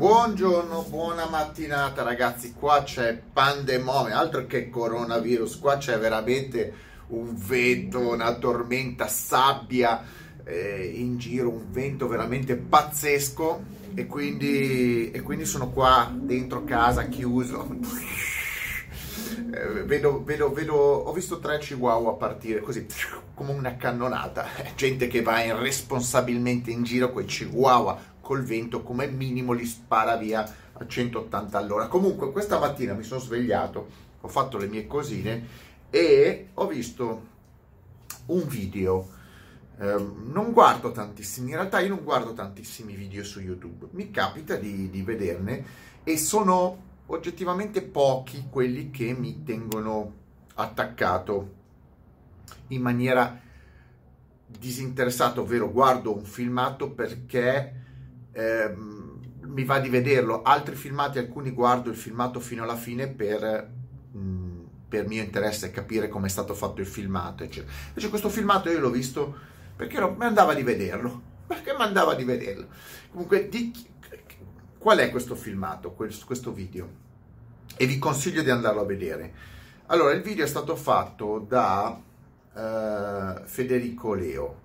Buongiorno, buona mattinata ragazzi, qua c'è pandemone, altro che coronavirus, qua c'è veramente un vento, una tormenta, sabbia eh, in giro, un vento veramente pazzesco. E quindi, e quindi sono qua dentro casa chiuso. Eh, vedo, vedo, vedo, ho visto tre chihuahua partire così come una cannonata, gente che va irresponsabilmente in giro con i chihuahua col vento come minimo li spara via a 180 all'ora. Comunque questa mattina mi sono svegliato, ho fatto le mie cosine e ho visto un video. Eh, non guardo tantissimi, in realtà io non guardo tantissimi video su YouTube, mi capita di, di vederne e sono oggettivamente pochi quelli che mi tengono attaccato in maniera disinteressata, ovvero guardo un filmato perché eh, mi va di vederlo. Altri filmati, alcuni guardo il filmato fino alla fine per, mh, mm, per mio interesse capire come è stato fatto il filmato, eccetera. Invece questo filmato io l'ho visto perché mi andava di vederlo. Perché mi andava di vederlo. Comunque, di, qual è questo filmato, questo video? E vi consiglio di andarlo a vedere. Allora, il video è stato fatto da uh, Federico Leo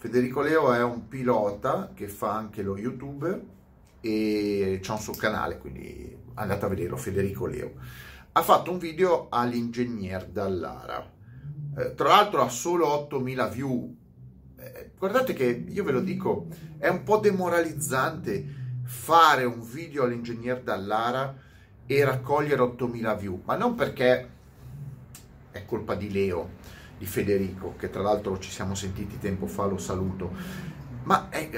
Federico Leo è un pilota che fa anche lo youtuber e c'è un suo canale, quindi andate a vederlo, Federico Leo. Ha fatto un video all'ingegner Dallara. Eh, tra l'altro ha solo 8000 view. Eh, guardate che io ve lo dico, è un po' demoralizzante fare un video all'ingegner Dallara e raccogliere 8000 view, ma non perché è colpa di Leo, di Federico, che tra l'altro ci siamo sentiti tempo fa, lo saluto, ma è,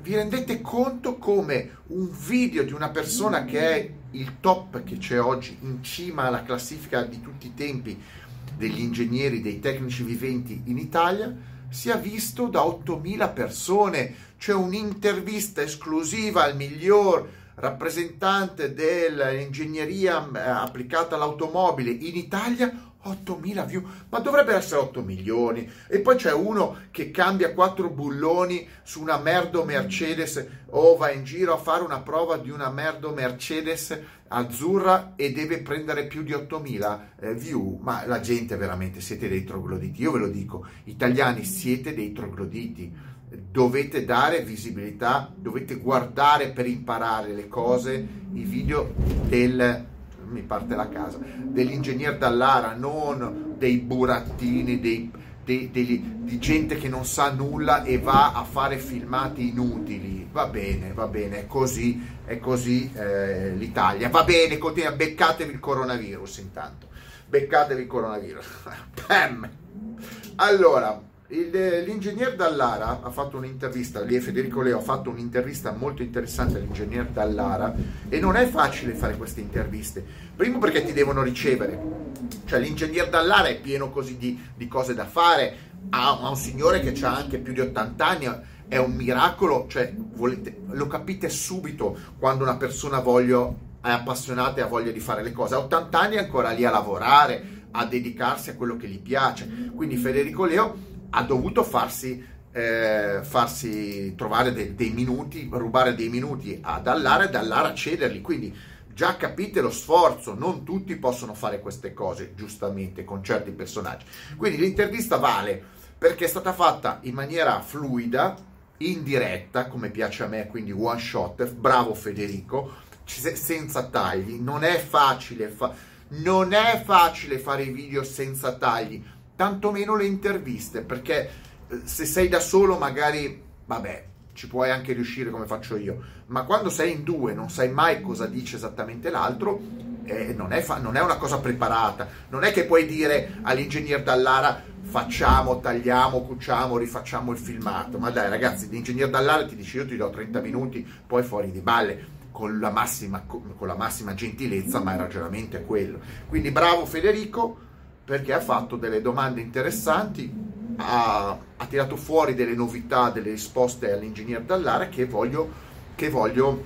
vi rendete conto come un video di una persona che è il top che c'è oggi in cima alla classifica di tutti i tempi degli ingegneri, dei tecnici viventi in Italia, sia visto da 8.000 persone. C'è un'intervista esclusiva al miglior rappresentante dell'ingegneria eh, applicata all'automobile in Italia 8.000 view, ma dovrebbero essere 8 milioni. E poi c'è uno che cambia quattro bulloni su una merdo Mercedes o va in giro a fare una prova di una merdo Mercedes azzurra e deve prendere più di 8.000 eh, view. Ma la gente veramente siete dei trogloditi. Io ve lo dico, italiani siete dei trogloditi. Dovete dare visibilità, dovete guardare per imparare le cose, i video del mi parte la casa, dell'ingegner Dallara, non dei burattini, dei, dei, dei, di gente che non sa nulla e va a fare filmati inutili. Va bene, va bene, è così, è così eh, l'Italia. Va bene, continua, beccatevi il coronavirus intanto. Beccatevi il coronavirus. Allora, l'ingegner Dallara ha fatto un'intervista, lì Federico Leo ha fatto un'intervista molto interessante all'ingegner Dallara e non è facile fare queste interviste. Primo perché ti devono ricevere, cioè l'ingegner Dallara è pieno così di, di cose da fare, ha, ha un signore che ha anche più di 80 anni, è un miracolo, cioè volete, lo capite subito quando una persona voglio, è appassionata e ha voglia di fare le cose. A 80 anni è ancora lì a lavorare, a dedicarsi a quello che gli piace. Quindi Federico Leo ha dovuto farsi, eh, farsi trovare de- dei minuti, rubare dei minuti a Dallara e Dallara a cederli. Quindi già capite lo sforzo, non tutti possono fare queste cose, giustamente, con certi personaggi. Quindi l'intervista vale perché è stata fatta in maniera fluida, in diretta, come piace a me, quindi one shot, bravo Federico, senza tagli, non è facile, fa- non è facile fare i video senza tagli, tantomeno le interviste, perché eh, se sei da solo magari, vabbè, ci puoi anche riuscire come faccio io, ma quando sei in due non sai mai cosa dice esattamente l'altro, eh, non, è fa- non, è una cosa preparata, non è che puoi dire all'ingegner Dallara facciamo, tagliamo, cuciamo, rifacciamo il filmato, ma dai ragazzi, l'ingegner Dallara ti dice io ti do 30 minuti, poi fuori di balle. Con la, massima, con la massima gentilezza, ma il ragionamento è quello. Quindi bravo Federico, perché ha fatto delle domande interessanti, ha, ha tirato fuori delle novità, delle risposte all'ingegner Dallara che voglio, che voglio,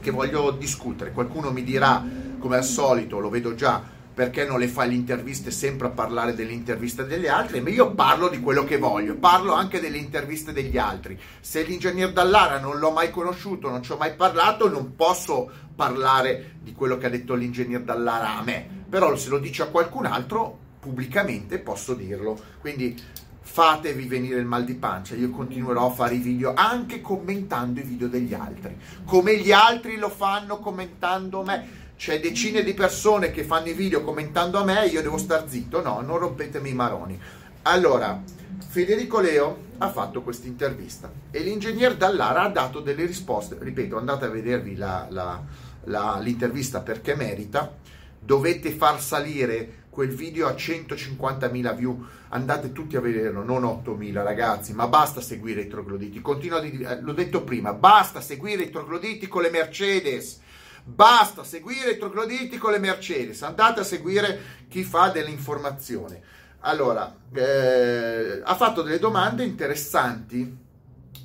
che voglio discutere. Qualcuno mi dirà, come al solito, lo vedo già, perché non le fai le interviste sempre a parlare delle interviste degli altri, ma io parlo di quello che voglio, parlo anche delle interviste degli altri. Se l'ingegner Dallara non l'ho mai conosciuto, non ci ho mai parlato, non posso parlare di quello che ha detto l'ingegner Dallara a me, però se lo dice a qualcun altro, pubblicamente posso dirlo. Quindi fatevi venire il mal di pancia, io continuerò a fare i video anche commentando i video degli altri, come gli altri lo fanno commentando me. C'è decine di persone che fanno i video commentando a me, io devo star zitto, no, non rompetemi i maroni. Allora, Federico Leo ha fatto questa intervista e l'ingegner Dallara ha dato delle risposte, ripeto, andate a vedervi la, la, la, l'intervista perché merita, dovete far salire quel video a 150.000 view, andate tutti a vederlo, non 8.000 ragazzi, ma basta seguire i trogloditi, continuo a dire, eh, l'ho detto prima, basta seguire i trogloditi con le Mercedes, basta seguire i trogloditi con le Mercedes, andate a seguire chi fa dell'informazione. Allora, eh, ha fatto delle domande interessanti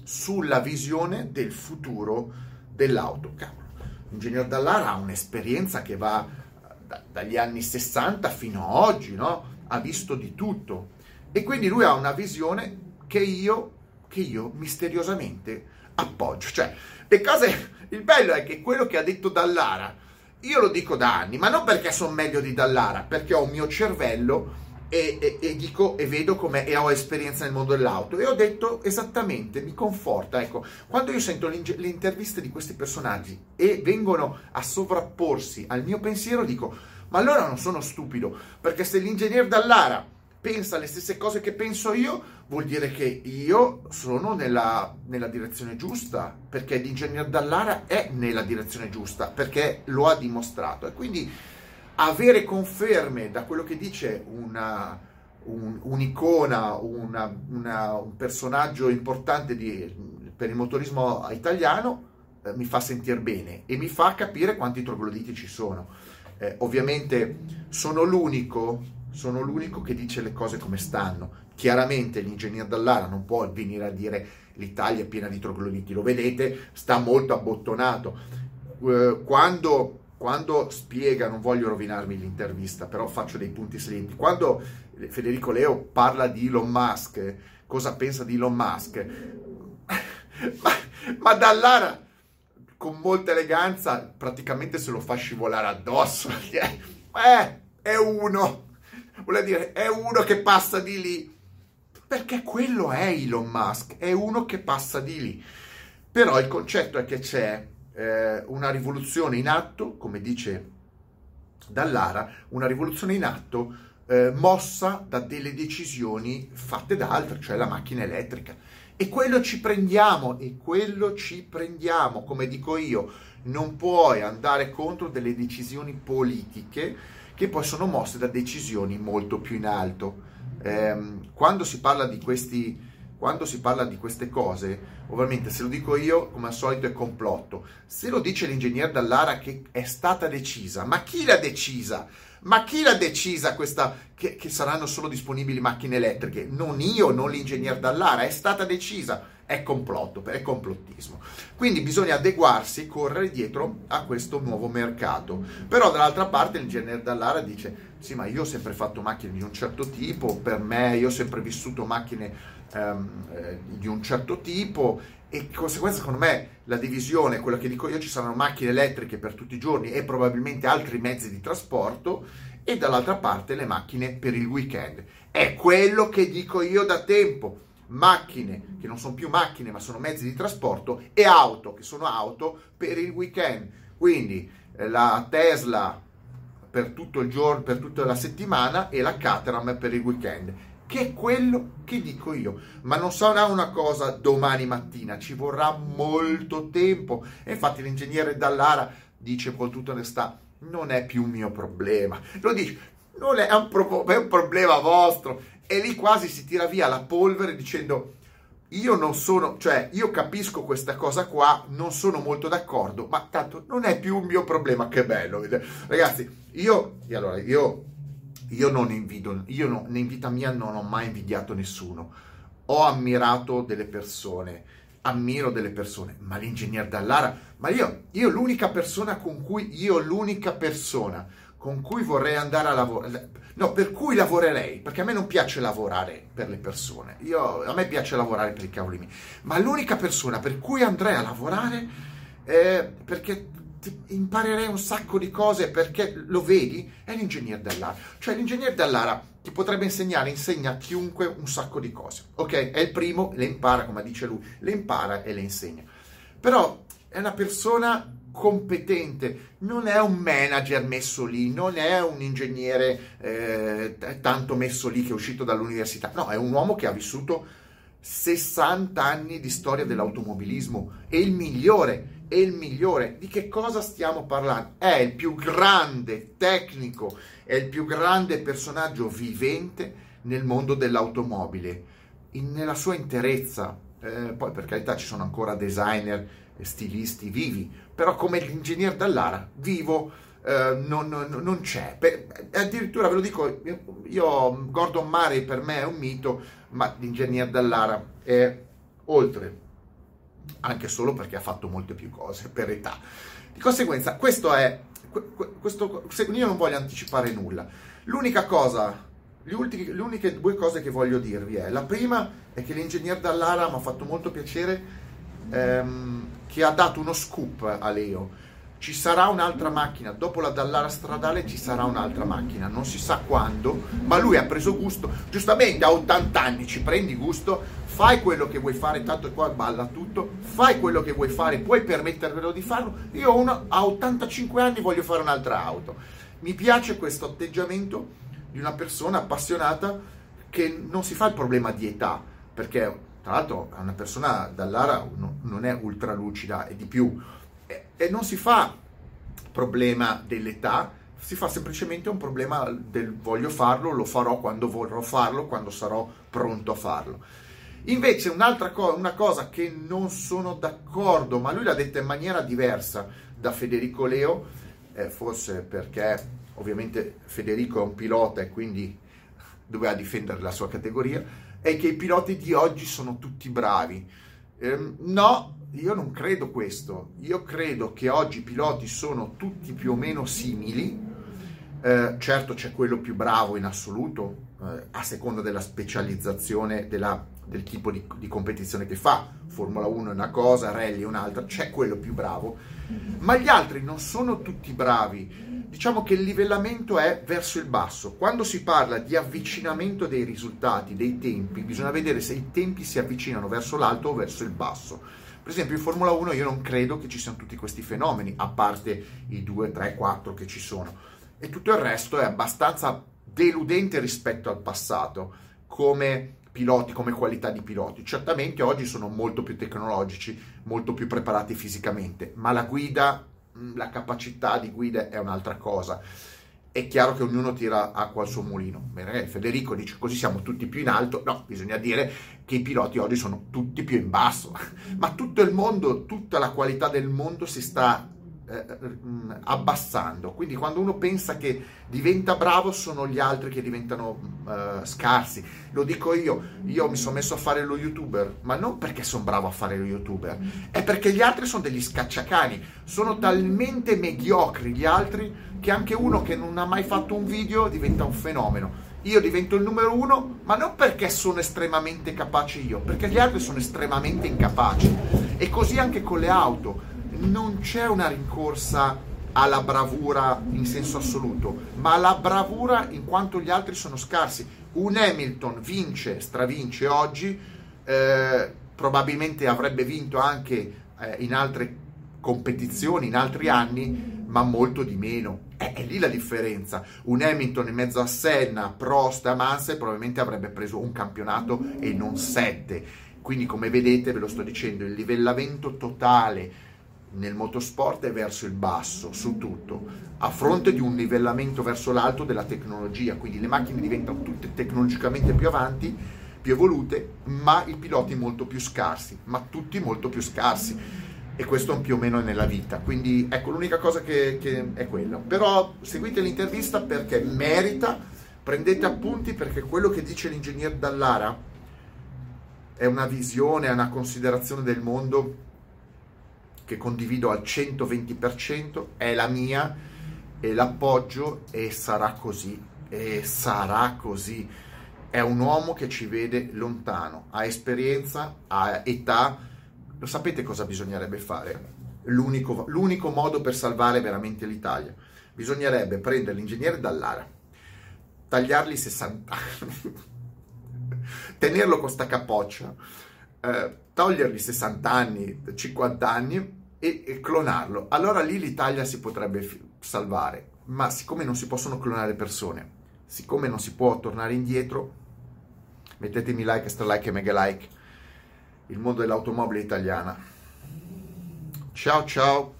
sulla visione del futuro dell'auto. Cavolo, l'ingegner Dallara ha un'esperienza che va da, dagli anni 60 fino a oggi, no? Ha visto di tutto. E quindi lui ha una visione che io, che io misteriosamente appoggio. Cioè, le cose, il bello è che quello che ha detto Dallara, io lo dico da anni, ma non perché sono meglio di Dallara, perché ho un mio cervello e, e, e, dico e vedo come e ho esperienza nel mondo dell'auto. E ho detto esattamente, mi conforta, ecco, quando io sento le interviste di questi personaggi e vengono a sovrapporsi al mio pensiero, dico, ma allora non sono stupido, perché se l'ingegner Dallara pensa le stesse cose che penso io, vuol dire che io sono nella, nella direzione giusta, perché l'ingegner Dallara è nella direzione giusta, perché lo ha dimostrato e quindi avere conferme da quello che dice una, un, un'icona, una, una, un personaggio importante di, per il motorismo italiano eh, mi fa sentire bene e mi fa capire quanti trogloditi ci sono. Eh, ovviamente sono l'unico, sono l'unico che dice le cose come stanno. Chiaramente l'ingegner Dallara non può venire a dire l'Italia è piena di trogloditi, lo vedete, sta molto abbottonato. Eh, quando quando spiega, non voglio rovinarmi l'intervista, però faccio dei punti salienti, quando Federico Leo parla di Elon Musk, cosa pensa di Elon Musk, ma, ma Dallara con molta eleganza praticamente se lo fa scivolare addosso, eh, è uno, vuol dire, è uno che passa di lì, perché quello è Elon Musk, è uno che passa di lì. Però il concetto è che c'è eh, una rivoluzione in atto, come dice Dallara, una rivoluzione in atto eh, mossa da delle decisioni fatte da altri, cioè la macchina elettrica. E quello ci prendiamo, e quello ci prendiamo, come dico io, non puoi andare contro delle decisioni politiche che poi sono mosse da decisioni molto più in alto. Eh, quando si parla di questi quando si parla di queste cose, ovviamente se lo dico io, come al solito è complotto. Se lo dice l'ingegner Dallara che è stata decisa, ma chi l'ha decisa? Ma chi l'ha decisa questa che, che saranno solo disponibili macchine elettriche? Non io, non l'ingegner Dallara, è stata decisa. È complotto, è complottismo. Quindi bisogna adeguarsi, correre dietro a questo nuovo mercato. Però dall'altra parte l'ingegner Dallara dice, sì, ma io ho sempre fatto macchine di un certo tipo, per me io ho sempre vissuto macchine ehm, eh, di un certo tipo e di conseguenza secondo me la divisione, quella che dico io, ci saranno macchine elettriche per tutti i giorni e probabilmente altri mezzi di trasporto e dall'altra parte le macchine per il weekend. È quello che dico io da tempo. Macchine che non sono più macchine ma sono mezzi di trasporto e auto che sono auto per il weekend. Quindi eh, la Tesla per tutto il giorno, per tutta la settimana e la Caterham per il weekend che è quello che dico io. Ma non sarà una cosa domani mattina, ci vorrà molto tempo. E infatti l'ingegnere Dallara dice con tutta onestà, non è più un mio problema. Lo dice, non è un, pro- è un problema vostro. E lì quasi si tira via la polvere dicendo, io non sono, cioè io capisco questa cosa qua, non sono molto d'accordo, ma tanto non è più un mio problema. Che bello, ragazzi. Io, allora, io io non invidio, io non, in vita mia non ho mai invidiato nessuno. Ho ammirato delle persone, ammiro delle persone, ma l'ingegner Dallara, ma io, io l'unica persona con cui, io l'unica persona con cui vorrei andare a lavorare, no, per cui lavorerei, perché a me non piace lavorare per le persone, Io, a me piace lavorare per i cavoli miei, ma l'unica persona per cui andrei a lavorare è perché imparerei un sacco di cose perché lo vedi, è l'ingegnere dell'ara. Cioè l'ingegnere dell'ara ti potrebbe insegnare, insegna a chiunque un sacco di cose, ok? È il primo, le impara, come dice lui, le impara e le insegna. Però è una persona competente, non è un manager messo lì, non è un ingegnere eh, tanto messo lì che è uscito dall'università, no, è un uomo che ha vissuto 60 anni di storia dell'automobilismo e il migliore, è il migliore. Di che cosa stiamo parlando? È il più grande tecnico, è il più grande personaggio vivente nel mondo dell'automobile, in, nella sua interezza. Eh, poi per carità ci sono ancora designer stilisti vivi, però come l'ingegner Dallara, vivo, eh, non, non, non, c'è. Per, addirittura ve lo dico, io, Gordon Murray per me è un mito, ma l'ingegner Dallara è oltre, anche solo perché ha fatto molte più cose per età. Di conseguenza, questo è, questo, io non voglio anticipare nulla. L'unica cosa le, ultime, le, uniche due cose che voglio dirvi è la prima è che l'ingegner Dallara mi ha fatto molto piacere ehm, che ha dato uno scoop a Leo. Ci sarà un'altra macchina, dopo la Dallara stradale ci sarà un'altra macchina, non si sa quando, ma lui ha preso gusto, giustamente a 80 anni. Ci prendi gusto, fai quello che vuoi fare, tanto qua balla tutto, fai quello che vuoi fare, puoi permettervelo di farlo, io una, a 85 anni voglio fare un'altra auto. Mi piace questo atteggiamento di una persona appassionata che non si fa il problema di età, perché tra l'altro una persona dall'ara non è ultra lucida e di più, e non si fa problema dell'età, si fa semplicemente un problema del voglio farlo, lo farò quando vorrò farlo, quando sarò pronto a farlo. Invece un'altra cosa, una cosa che non sono d'accordo, ma lui l'ha detta in maniera diversa da Federico Leo, eh, forse perché ovviamente Federico è un pilota e quindi doveva difendere la sua categoria, è che i piloti di oggi sono tutti bravi. Eh, no, io non credo questo. Io credo che oggi i piloti sono tutti più o meno simili. Eh, certo c'è quello più bravo in assoluto, eh, a seconda della specializzazione della, del tipo di, di, competizione che fa. Formula 1 è una cosa, rally è un'altra, c'è quello più bravo, ma gli altri non sono tutti bravi diciamo che il livellamento è verso il basso. Quando si parla di avvicinamento dei risultati, dei tempi, bisogna vedere se i tempi si avvicinano verso l'alto o verso il basso. Per esempio in Formula 1 io non credo che ci siano tutti questi fenomeni, a parte i 2, 3, 4 che ci sono. E tutto il resto è abbastanza deludente rispetto al passato, come piloti, come qualità di piloti. Certamente oggi sono molto più tecnologici, molto più preparati fisicamente, ma la guida la capacità di guida è un'altra cosa. È chiaro che ognuno tira acqua al suo mulino. Federico dice così siamo tutti più in alto. No, bisogna dire che i piloti oggi sono tutti più in basso. Ma tutto il mondo, tutta la qualità del mondo si sta mm, abbassando. Quindi quando uno pensa che diventa bravo sono gli altri che diventano eh, scarsi. Lo dico io, io mi sono messo a fare lo youtuber, ma non perché sono bravo a fare lo youtuber, è perché gli altri sono degli scacciacani, sono talmente mediocri gli altri che anche uno che non ha mai fatto un video diventa un fenomeno. Io divento il numero uno, ma non perché sono estremamente capace io, perché gli altri sono estremamente incapaci. E così anche con le auto non c'è una rincorsa alla bravura in senso assoluto, ma alla bravura in quanto gli altri sono scarsi. Un Hamilton vince, stravince oggi, eh, probabilmente avrebbe vinto anche eh, in altre competizioni, in altri anni, ma molto di meno. È, è, lì la differenza. Un Hamilton in mezzo a Senna, Prost e Mansell probabilmente avrebbe preso un campionato e non sette. Quindi, come vedete, ve lo sto dicendo, il livellamento totale nel motorsport è verso il basso, su tutto, a fronte di un livellamento verso l'alto della tecnologia, quindi le macchine diventano tutte tecnologicamente più avanti, più evolute, ma i piloti molto più scarsi, ma tutti molto più scarsi. E questo più o meno è nella vita, quindi ecco l'unica cosa che, che è quello. Però seguite l'intervista perché merita, prendete appunti perché quello che dice l'ingegner Dallara è una visione, è una considerazione del mondo che condivido al 120%, è la mia e l'appoggio e sarà così, e sarà così. È un uomo che ci vede lontano, ha esperienza, ha età, lo sapete cosa bisognerebbe fare? L'unico, l'unico modo per salvare veramente l'Italia. Bisognerebbe prendere l'ingegnere Dallara, tagliargli 60 anni, tenerlo con sta capoccia, eh, togliergli 60 anni, 50 anni e, e, clonarlo. Allora lì l'Italia si potrebbe f- salvare. Ma siccome non si possono clonare persone, siccome non si può tornare indietro, mettetemi like, stralike e mega like. Il mondo dell'automobile italiana. Ciao ciao.